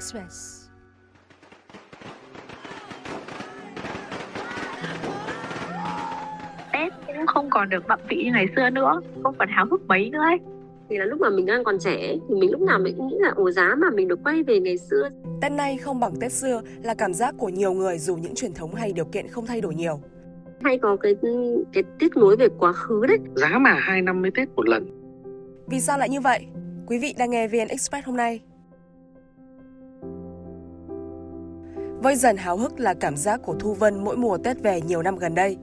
Express. Tết cũng không còn được bận vị như ngày xưa nữa, không còn háo hức mấy nữa ấy. thì là lúc mà mình đang còn trẻ thì mình lúc nào mình cũng nghĩ là ồ giá mà mình được quay về ngày xưa Tết nay không bằng Tết xưa là cảm giác của nhiều người dù những truyền thống hay điều kiện không thay đổi nhiều. hay có cái cái tiếc nuối về quá khứ đấy giá mà hai năm mới Tết một lần Vì sao lại như vậy? Quý vị đang nghe VN Express hôm nay. Vơi dần háo hức là cảm giác của Thu Vân mỗi mùa Tết về nhiều năm gần đây.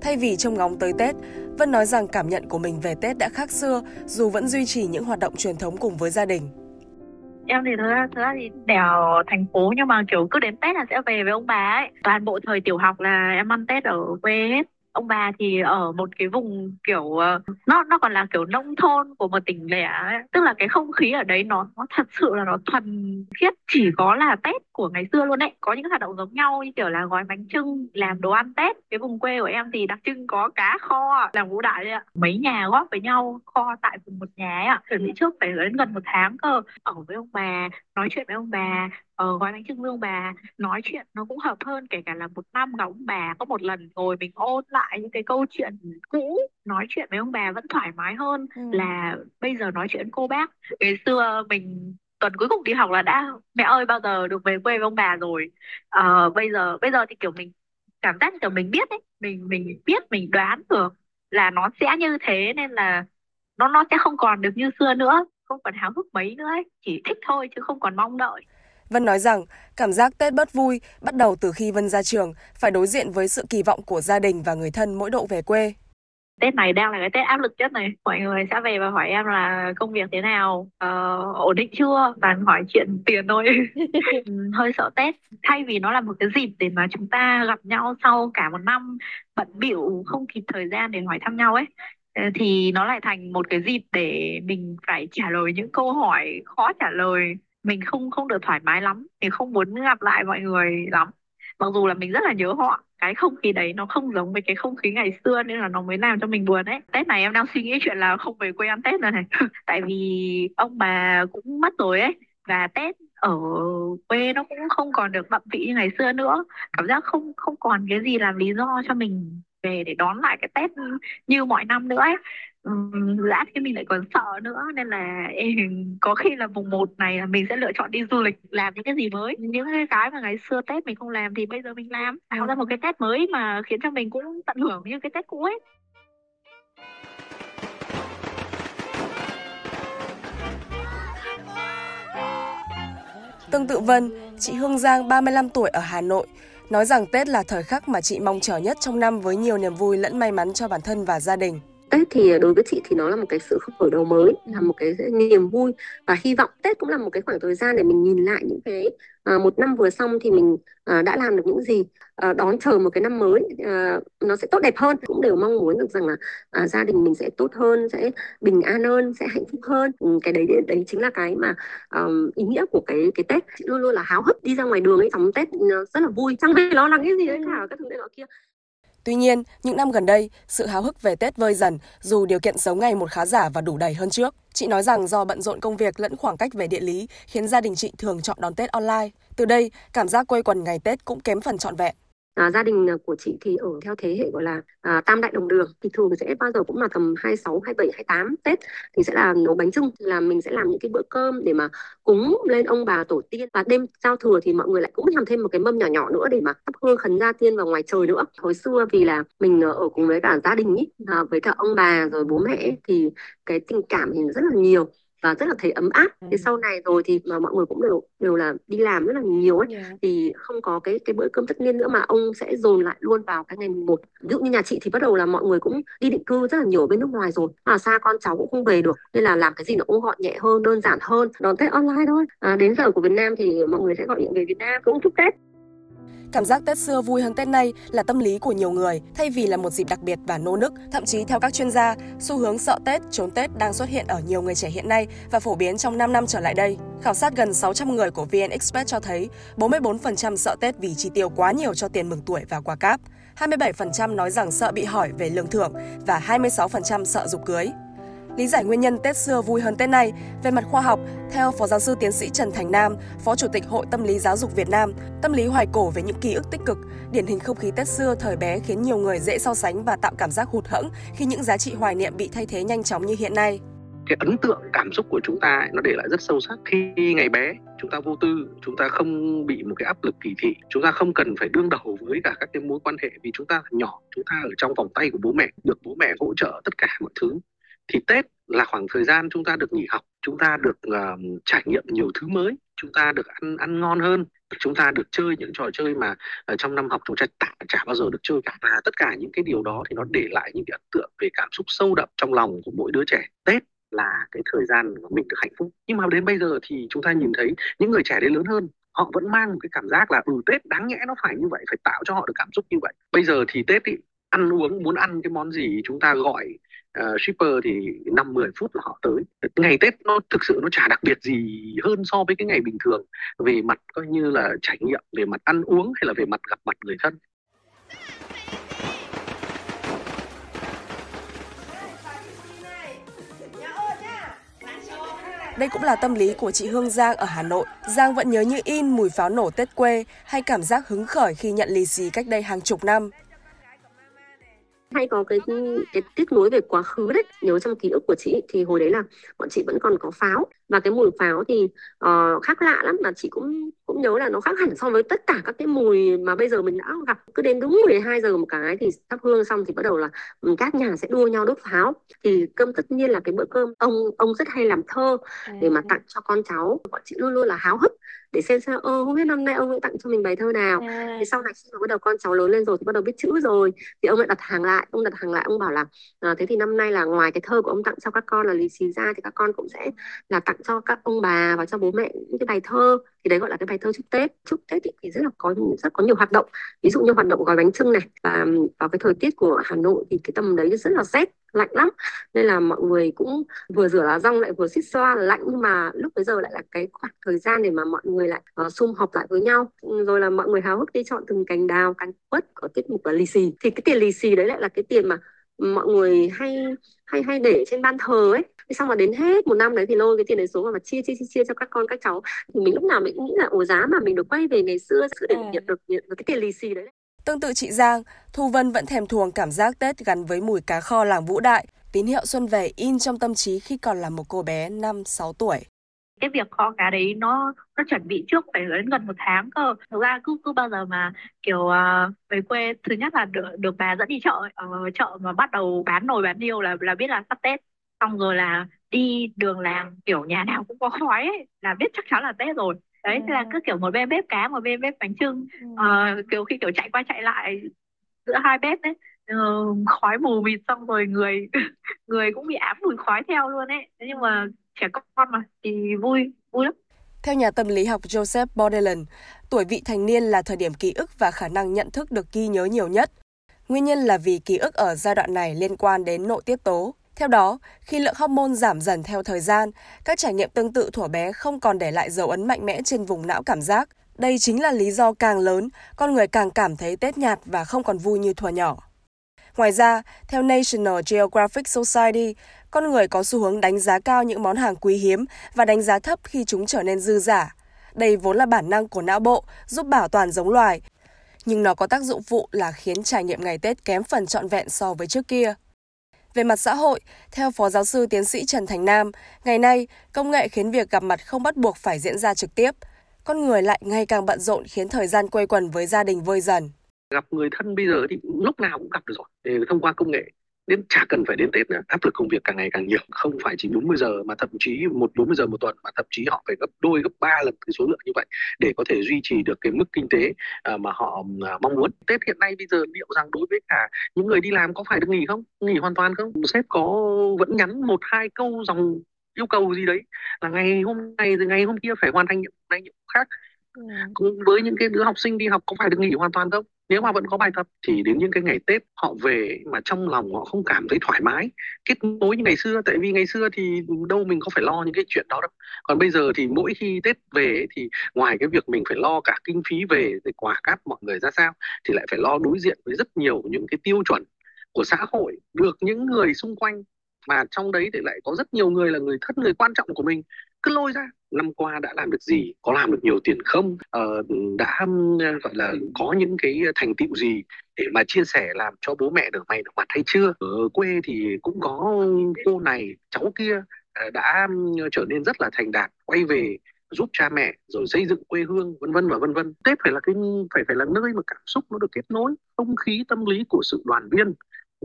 Thay vì trông ngóng tới Tết, Vân nói rằng cảm nhận của mình về Tết đã khác xưa dù vẫn duy trì những hoạt động truyền thống cùng với gia đình. Em thì thật ra, thật ra thì đèo thành phố nhưng mà kiểu cứ đến Tết là sẽ về với ông bà ấy. Toàn bộ thời tiểu học là em ăn Tết ở quê hết. Ông bà thì ở một cái vùng kiểu ờ, nó nó còn là kiểu nông thôn của một tỉnh lẻ ấy. Tức là cái không khí ở đấy nó nó thật sự là nó thuần khiết chỉ có là Tết của ngày xưa luôn đấy. Có những hoạt động giống nhau như kiểu là gói bánh trưng, làm đồ ăn Tết. Cái vùng quê của em thì đặc trưng có cá kho, làm ngũ đại ạ. Mấy nhà góp với nhau kho tại cùng một nhà ấy ạ. Chuẩn bị trước phải đến gần một tháng cơ ở với ông bà nói chuyện với ông bà ờ, gói bánh trưng với ông bà nói chuyện nó cũng hợp hơn kể cả là một năm gặp ông bà có một lần ngồi mình ôn lại những cái câu chuyện cũ nói chuyện với ông bà vẫn thoải mái hơn Ừ. là bây giờ nói chuyện cô bác ngày xưa mình tuần cuối cùng đi học là đã mẹ ơi bao giờ được về quê với ông bà rồi Ờ, bây giờ bây giờ thì kiểu mình cảm giác kiểu mình biết ấy mình mình biết mình đoán được là nó sẽ như thế nên là nó nó sẽ không còn được như xưa nữa không còn háo hức mấy nữa ấy. chỉ thích thôi chứ không còn mong đợi Vân nói rằng cảm giác Tết bất vui bắt đầu từ khi Vân ra trường, phải đối diện với sự kỳ vọng của gia đình và người thân mỗi độ về quê. Tết này đang là cái Tết áp lực nhất này. Mọi người sẽ về và hỏi em là công việc thế nào ờ, ổn định chưa? Toàn hỏi chuyện tiền thôi. Ừ, hơi sợ Tết. Thay vì nó là một cái dịp để mà chúng ta gặp nhau sau cả một năm bận bịu không kịp thời gian để hỏi thăm nhau ấy ờ, thì nó lại thành một cái dịp để mình phải trả lời những câu hỏi khó trả lời mình không không được thoải mái lắm. Mình không muốn gặp lại mọi người lắm. Mặc dù là mình rất là nhớ họ. Cái không khí đấy nó không giống với cái không khí ngày xưa nên là nó mới làm cho mình buồn ấy. Tết này em đang suy nghĩ chuyện là không về quê ăn Tết nữa này. Tại vì ông bà cũng mất rồi ấy. Và Tết ở quê nó cũng không còn được bận vị như ngày xưa nữa. Cảm giác không không còn cái gì làm lý do cho mình về để đón lại cái Tết như mọi năm nữa ấy. Ừ, lã thì mình lại còn sợ nữa nên là em, có khi là mùng một này là mình sẽ lựa chọn đi du lịch làm những cái gì mới. Những cái cái mà ngày xưa Tết mình không làm thì bây giờ mình làm. Tạo ra một cái Tết mới mà khiến cho mình cũng tận hưởng như cái Tết cũ ấy. Tương tự Vân, chị Hương Giang 35 tuổi ở Hà Nội nói rằng Tết là thời khắc mà chị mong chờ nhất trong năm với nhiều niềm vui lẫn may mắn cho bản thân và gia đình. Tết thì đối với chị thì nó là một cái sự khởi đầu mới, là một cái niềm vui và hy vọng Tết cũng là một cái khoảng thời gian để mình nhìn lại những cái à, một năm vừa xong thì mình à, đã làm được những gì, à, đón chờ một cái năm mới à, nó sẽ tốt đẹp hơn. Cũng đều mong muốn được rằng là à, gia đình mình sẽ tốt hơn, sẽ bình an hơn, sẽ hạnh phúc hơn. Ừ, cái đấy đấy chính là cái mà um, ý nghĩa của cái cái Tết. Chị luôn luôn là háo hức đi ra ngoài đường ấy, sắm Tết nó rất là vui, chẳng hề lo lắng cái gì đấy cả các thứ này nọ kia. Tuy nhiên, những năm gần đây, sự háo hức về Tết vơi dần dù điều kiện sống ngày một khá giả và đủ đầy hơn trước. Chị nói rằng do bận rộn công việc lẫn khoảng cách về địa lý khiến gia đình chị thường chọn đón Tết online. Từ đây, cảm giác quây quần ngày Tết cũng kém phần trọn vẹn. À, gia đình ờ, của chị thì ở theo thế hệ gọi là à, tam đại đồng đường thì thường sẽ bao giờ cũng là tầm 26, 27, 28 Tết thì sẽ là nấu bánh trưng là mình sẽ làm những cái bữa cơm để mà cúng lên ông bà tổ tiên. Và đêm giao thừa thì mọi người lại cũng làm thêm một cái mâm nhỏ nhỏ nữa để mà thắp hương khấn gia tiên vào ngoài trời nữa. Hồi xưa vì là mình ở cùng với cả gia đình ý, à, với cả ông bà rồi bố mẹ ấy, thì cái tình cảm thì rất là nhiều và rất là thấy ấm áp. Thế sau này rồi thì mà mọi người cũng đều đều là đi làm rất là nhiều ấy thì không có cái cái bữa cơm tất niên nữa mà ông sẽ dồn lại luôn vào cái ngày mùng một. Ví dụ như nhà chị thì bắt đầu là mọi người cũng đi định cư rất là nhiều ở bên nước ngoài rồi. Mà xa con cháu cũng không về được nên là làm cái gì nó cũng gọn nhẹ hơn, đơn giản hơn, đón Tết online thôi. À, đến giờ của Việt Nam thì mọi người sẽ gọi điện về Việt Nam cũng chúc Tết. Cảm giác Tết xưa vui hơn Tết nay là tâm lý của nhiều người, thay vì là một dịp đặc biệt và nô nức. Thậm chí theo các chuyên gia, xu hướng sợ Tết, trốn Tết đang xuất hiện ở nhiều người trẻ hiện nay và phổ biến trong 5 năm trở lại đây. Khảo sát gần 600 người của VN Express cho thấy 44% sợ Tết vì chi tiêu quá nhiều cho tiền mừng tuổi và quà cáp. 27% nói rằng sợ bị hỏi về lương thưởng và 26% sợ dục cưới. Lý giải nguyên nhân Tết xưa vui hơn Tết nay, về mặt khoa học, theo Phó Giáo sư Tiến sĩ Trần Thành Nam, Phó Chủ tịch Hội Tâm lý Giáo dục Việt Nam, tâm lý hoài cổ về những ký ức tích cực, điển hình không khí Tết xưa thời bé khiến nhiều người dễ so sánh và tạo cảm giác hụt hẫng khi những giá trị hoài niệm bị thay thế nhanh chóng như hiện nay. Cái ấn tượng cảm xúc của chúng ta nó để lại rất sâu sắc. Khi ngày bé chúng ta vô tư chúng ta không bị một cái áp lực kỳ thị. Chúng ta không cần phải đương đầu với cả các cái mối quan hệ vì chúng ta nhỏ chúng ta ở trong vòng tay của bố mẹ được bố mẹ hỗ trợ tất cả mọi thứ thì tết là khoảng thời gian chúng ta được nghỉ học chúng ta được uh, trải nghiệm nhiều thứ mới chúng ta được ăn ăn ngon hơn chúng ta được chơi những trò chơi mà uh, trong năm học chúng ta chả, chả bao giờ được chơi cả. Và tất cả những cái điều đó thì nó để lại những cái ấn tượng về cảm xúc sâu đậm trong lòng của mỗi đứa trẻ. Tết là cái thời gian mà mình được hạnh phúc. Nhưng mà đến bây giờ thì chúng ta nhìn thấy những người trẻ đến lớn hơn họ vẫn mang một cái cảm giác là ừ tết đáng nhẽ nó phải như vậy phải tạo cho họ được cảm xúc như vậy. Bây giờ thì tết ý, ăn uống muốn ăn cái món gì chúng ta gọi uh, shipper thì năm 10 phút là họ tới. Ngày tết nó thực sự nó chả đặc biệt gì hơn so với cái ngày bình thường. Về mặt coi như là trải nghiệm về mặt ăn uống hay là về mặt gặp mặt người thân. Đây cũng là tâm lý của chị Hương Giang ở Hà Nội. Giang vẫn nhớ như in mùi pháo nổ Tết quê hay cảm giác hứng khởi khi nhận lì xì cách đây hàng chục năm hay có cái cái tiếc nuối về quá khứ đấy. Nhớ trong ký ức của chị thì hồi đấy là bọn chị vẫn còn có pháo. Và cái mùi pháo thì uh, khác lạ lắm mà chị cũng cũng nhớ là nó khác hẳn so với tất cả các cái mùi mà bây giờ mình đã gặp. Cứ đến đúng 12 giờ một cái thì thắp hương xong thì bắt đầu là ừ, các nhà sẽ đua nhau đốt pháo. Thì cơm tất nhiên là cái bữa cơm ông ông rất hay làm thơ để mà tặng cho con cháu. Bọn chị luôn luôn là háo hức để xem xem ơ không biết năm nay ông ấy tặng cho mình bài thơ nào. À. thì sau này khi mà bắt đầu con cháu lớn lên rồi thì bắt đầu biết chữ rồi. Thì ông lại đặt hàng lại ông đặt hàng lại ông bảo là à, thế thì năm nay là ngoài cái thơ của ông tặng cho các con là lì xì ra thì các con cũng sẽ là tặng cho các ông bà và cho bố mẹ những cái bài thơ thì đấy gọi là cái bài thơ chúc Tết. Chúc Tết thì rất là có rất có nhiều hoạt động. Ví dụ như hoạt động gói bánh trưng này và vào cái thời tiết của Hà Nội thì cái tầm đấy rất là rét lạnh lắm. Nên là mọi người cũng vừa rửa lá rong lại vừa xít xoa lạnh. Nhưng mà lúc bây giờ lại là cái khoảng thời gian để mà mọi người lại uh, sum họp lại với nhau. Ừ, rồi là mọi người háo hức đi chọn từng cành đào cành quất có tiết mục là lì xì. Thì cái tiền lì xì đấy lại là cái tiền mà mọi người hay hay hay để trên ban thờ ấy. Thế xong mà đến hết một năm đấy thì lôi cái tiền đấy xuống và chia chia chia chia cho các con các cháu. Thì mình lúc nào mình cũng nghĩ là ồ giá mà mình được quay về ngày xưa để à. nhận được nhận được cái tiền lì xì đấy. Tương tự chị Giang, Thu Vân vẫn thèm thuồng cảm giác Tết gắn với mùi cá kho làng Vũ Đại, tín hiệu xuân về in trong tâm trí khi còn là một cô bé 5-6 tuổi cái việc kho cá đấy nó nó chuẩn bị trước phải đến gần một tháng cơ. Thực ra cứ cứ bao giờ mà kiểu uh, về quê thứ nhất là được được bà dẫn đi chợ uh, chợ mà bắt đầu bán nồi bán niêu là là biết là sắp tết. Xong rồi là đi đường làng kiểu nhà nào cũng có khói ấy, là biết chắc chắn là tết rồi. Đấy thế là ừ. cứ kiểu một bên bếp cá một bên bếp bánh trưng uh, kiểu khi kiểu chạy qua chạy lại giữa hai bếp đấy uh, khói mù mịt xong rồi người người cũng bị ám mùi khói theo luôn ấy. Thế nhưng mà trẻ con mà thì vui vui lắm theo nhà tâm lý học Joseph Bordelon, tuổi vị thành niên là thời điểm ký ức và khả năng nhận thức được ghi nhớ nhiều nhất. Nguyên nhân là vì ký ức ở giai đoạn này liên quan đến nội tiết tố. Theo đó, khi lượng hormone giảm dần theo thời gian, các trải nghiệm tương tự thuở bé không còn để lại dấu ấn mạnh mẽ trên vùng não cảm giác. Đây chính là lý do càng lớn, con người càng cảm thấy tết nhạt và không còn vui như thuở nhỏ. Ngoài ra, theo National Geographic Society, con người có xu hướng đánh giá cao những món hàng quý hiếm và đánh giá thấp khi chúng trở nên dư giả. Đây vốn là bản năng của não bộ, giúp bảo toàn giống loài. Nhưng nó có tác dụng phụ là khiến trải nghiệm ngày Tết kém phần trọn vẹn so với trước kia. Về mặt xã hội, theo Phó Giáo sư Tiến sĩ Trần Thành Nam, ngày nay, công nghệ khiến việc gặp mặt không bắt buộc phải diễn ra trực tiếp. Con người lại ngày càng bận rộn khiến thời gian quây quần với gia đình vơi dần gặp người thân bây giờ thì lúc nào cũng gặp được rồi. Thông qua công nghệ đến chả cần phải đến Tết nữa. Áp lực công việc càng ngày càng nhiều. Không phải chỉ 40 giờ mà thậm chí một 40 giờ một tuần mà thậm chí họ phải gấp đôi gấp ba lần cái số lượng như vậy để có thể duy trì được cái mức kinh tế à, mà họ à, mong muốn. Tết hiện nay bây giờ liệu rằng đối với cả những người đi làm có phải được nghỉ không? Nghỉ hoàn toàn không. Sếp có vẫn nhắn một hai câu dòng yêu cầu gì đấy là ngày hôm nay rồi ngày hôm kia phải hoàn thành nhiệm này nhiệm khác. Ừ. với những cái đứa học sinh đi học có phải được nghỉ hoàn toàn không nếu mà vẫn có bài tập thì đến những cái ngày Tết họ về mà trong lòng họ không cảm thấy thoải mái, kết nối như ngày xưa. Tại vì ngày xưa thì đâu mình có phải lo những cái chuyện đó đâu. Còn bây giờ thì mỗi khi Tết về thì ngoài cái việc mình phải lo cả kinh phí về để quà cáp mọi người ra sao thì lại phải lo đối diện với rất nhiều những cái tiêu chuẩn của xã hội, được những người xung quanh mà trong đấy thì lại có rất nhiều người là người thân người quan trọng của mình. Cứ lôi ra năm qua đã làm được gì có làm được nhiều tiền không? Ờ, đã ờ, gọi là có những cái thành tựu gì để mà chia sẻ làm cho bố mẹ được mày được mặt hay chưa? Ở quê thì cũng có cô này cháu kia ờ, đã ờ, trở nên rất là thành đạt quay về giúp cha mẹ rồi xây dựng quê hương vân vân và vân vân. Tết phải là cái phải phải là nơi mà cảm xúc nó được kết nối không khí tâm lý của sự đoàn viên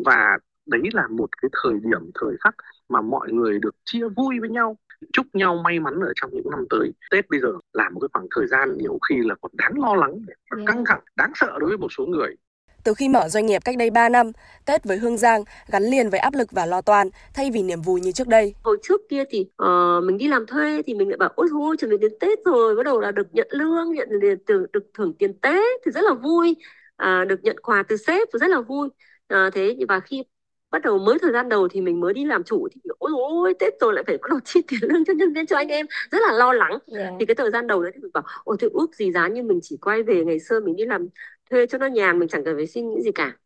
và đấy là một cái thời điểm thời khắc mà mọi người được chia vui với nhau chúc nhau may mắn ở trong những năm tới tết bây giờ là một cái khoảng thời gian nhiều khi là còn đáng lo lắng yeah. căng thẳng đáng sợ đối với một số người từ khi mở doanh nghiệp cách đây 3 năm, Tết với Hương Giang gắn liền với áp lực và lo toan thay vì niềm vui như trước đây. Hồi trước kia thì uh, mình đi làm thuê thì mình lại bảo ôi thôi chuẩn bị đến Tết rồi, bắt đầu là được nhận lương, nhận được, được, được thưởng tiền Tết thì rất là vui, uh, được nhận quà từ sếp thì rất là vui. Uh, thế và khi bắt đầu mới thời gian đầu thì mình mới đi làm chủ thì ôi ôi tết rồi lại phải bắt đầu chi tiền lương cho nhân viên cho anh em. Rất là lo lắng. Yeah. thì cái thời gian đầu đấy thì mình bảo ôi tôi ước gì giá như mình chỉ quay về ngày xưa mình đi làm thuê cho nó nhàn mình chẳng cần phải suy nghĩ gì cả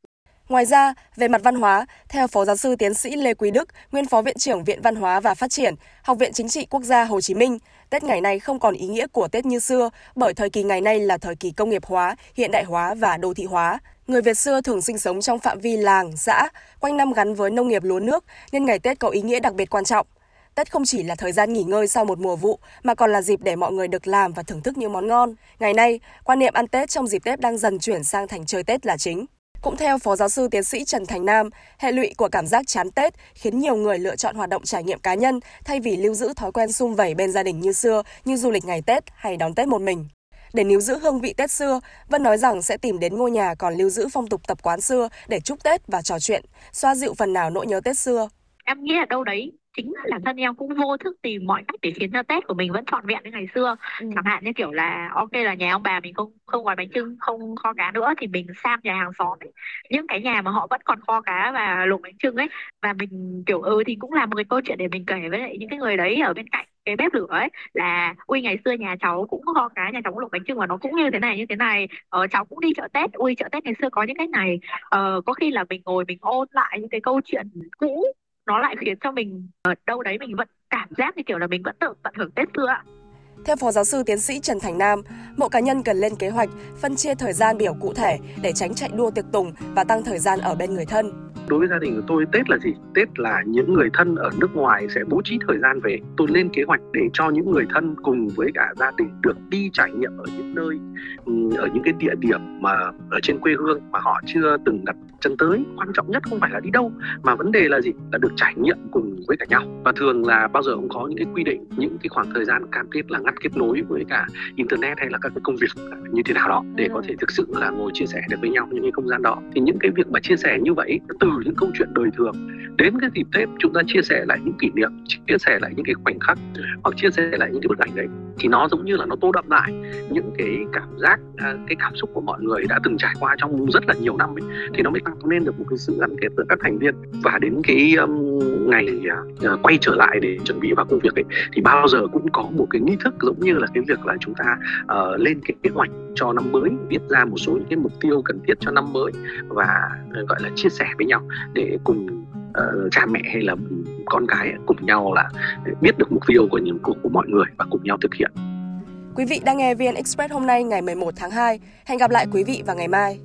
Ngoài ra, về mặt văn hóa, theo Phó Giáo sư Tiến sĩ Lê Quý Đức, nguyên Phó Viện trưởng Viện Văn hóa và Phát triển, Học viện Chính trị Quốc gia Hồ Chí Minh, Tết ngày nay không còn ý nghĩa của Tết như xưa, bởi thời kỳ ngày nay là thời kỳ công nghiệp hóa, hiện đại hóa và đô thị hóa. Người Việt xưa thường sinh sống trong phạm vi làng, xã, quanh năm gắn với nông nghiệp lúa nước, nên ngày Tết có ý nghĩa đặc biệt quan trọng. Tết không chỉ là thời gian nghỉ ngơi sau một mùa vụ, mà còn là dịp để mọi người được làm và thưởng thức những món ngon. Ngày nay, quan niệm ăn Tết trong dịp Tết đang dần chuyển sang thành chơi Tết là chính. Cũng theo Phó Giáo sư Tiến sĩ Trần Thành Nam, hệ lụy của cảm giác chán Tết khiến nhiều người lựa chọn hoạt động trải nghiệm cá nhân thay vì lưu giữ thói quen sum vầy bên gia đình như xưa, như du lịch ngày Tết hay đón Tết một mình. Để níu giữ hương vị Tết xưa, Vân nói rằng sẽ tìm đến ngôi nhà còn lưu giữ phong tục tập quán xưa để chúc Tết và trò chuyện, xoa dịu phần nào nỗi nhớ Tết xưa. Em nghĩ là đâu đấy chính bản thân em cũng vô thức tìm mọi cách để khiến cho Tết của mình vẫn trọn vẹn như ngày xưa ừ. chẳng hạn như kiểu là ok là nhà ông bà mình không không gói bánh trưng không kho cá nữa thì mình sang nhà hàng xóm ấy. những cái nhà mà họ vẫn còn kho cá và luộc bánh trưng ấy và mình kiểu ừ thì cũng là một cái câu chuyện để mình kể với lại những cái người đấy ở bên cạnh cái bếp lửa ấy là ui ngày xưa nhà cháu cũng kho cá nhà cháu cũng luộc bánh trưng và nó cũng như thế này như thế này ờ, cháu cũng đi chợ tết ui chợ tết ngày xưa có những cái này ờ, có khi là mình ngồi mình ôn lại những cái câu chuyện cũ nó lại khiến cho mình ở đâu đấy mình vẫn cảm giác như kiểu là mình vẫn được tận hưởng Tết xưa ạ. Theo Phó Giáo sư Tiến sĩ Trần Thành Nam, mỗi cá nhân cần lên kế hoạch, phân chia thời gian biểu cụ thể để tránh chạy đua tiệc tùng và tăng thời gian ở bên người thân. Đối với gia đình của tôi tết là gì? Tết là những người thân ở nước ngoài sẽ bố trí thời gian về. Tôi lên kế hoạch để cho những người thân cùng với cả gia đình được đi trải nghiệm ở những nơi ừ, ở những cái địa điểm mà ở trên quê hương mà họ chưa từng đặt chân tới. Quan trọng nhất không phải là đi đâu mà vấn đề là gì? Là được trải nghiệm cùng với cả nhau. Và thường là bao giờ cũng có những cái quy định những cái khoảng thời gian cam kết là ngắt kết nối với cả internet hay là các cái công việc như thế nào đó để có thể thực sự là ngồi chia sẻ được với nhau những cái không gian đó. Thì những cái việc mà chia sẻ như vậy từ những câu chuyện đời thường đến cái dịp Tết chúng ta chia sẻ lại những kỷ niệm chia sẻ lại những cái khoảnh khắc hoặc chia sẻ lại những cái bức ảnh đấy thì nó giống như là nó tô đậm lại những cái cảm giác à, cái cảm xúc của mọi người đã từng trải qua trong rất là nhiều năm ấy, thì nó mới tạo nên được một cái sự gắn kết giữa các thành viên. Và đến cái um, ngày uh, quay trở lại để chuẩn bị vào công việc ấy thì bao giờ cũng có một cái nghi thức giống như là cái việc là chúng ta uh, lên cái kế hoạch cho năm mới viết ra một số những cái mục tiêu cần thiết cho năm mới và ờ, gọi là chia sẻ với nhau để cùng uh, cha mẹ hay là con cái cùng nhau là biết được mục tiêu của những của, của mọi người và cùng nhau thực hiện. Quý vị đang nghe VN Express hôm nay ngày 11 tháng 2. Hẹn gặp lại quý vị vào ngày mai.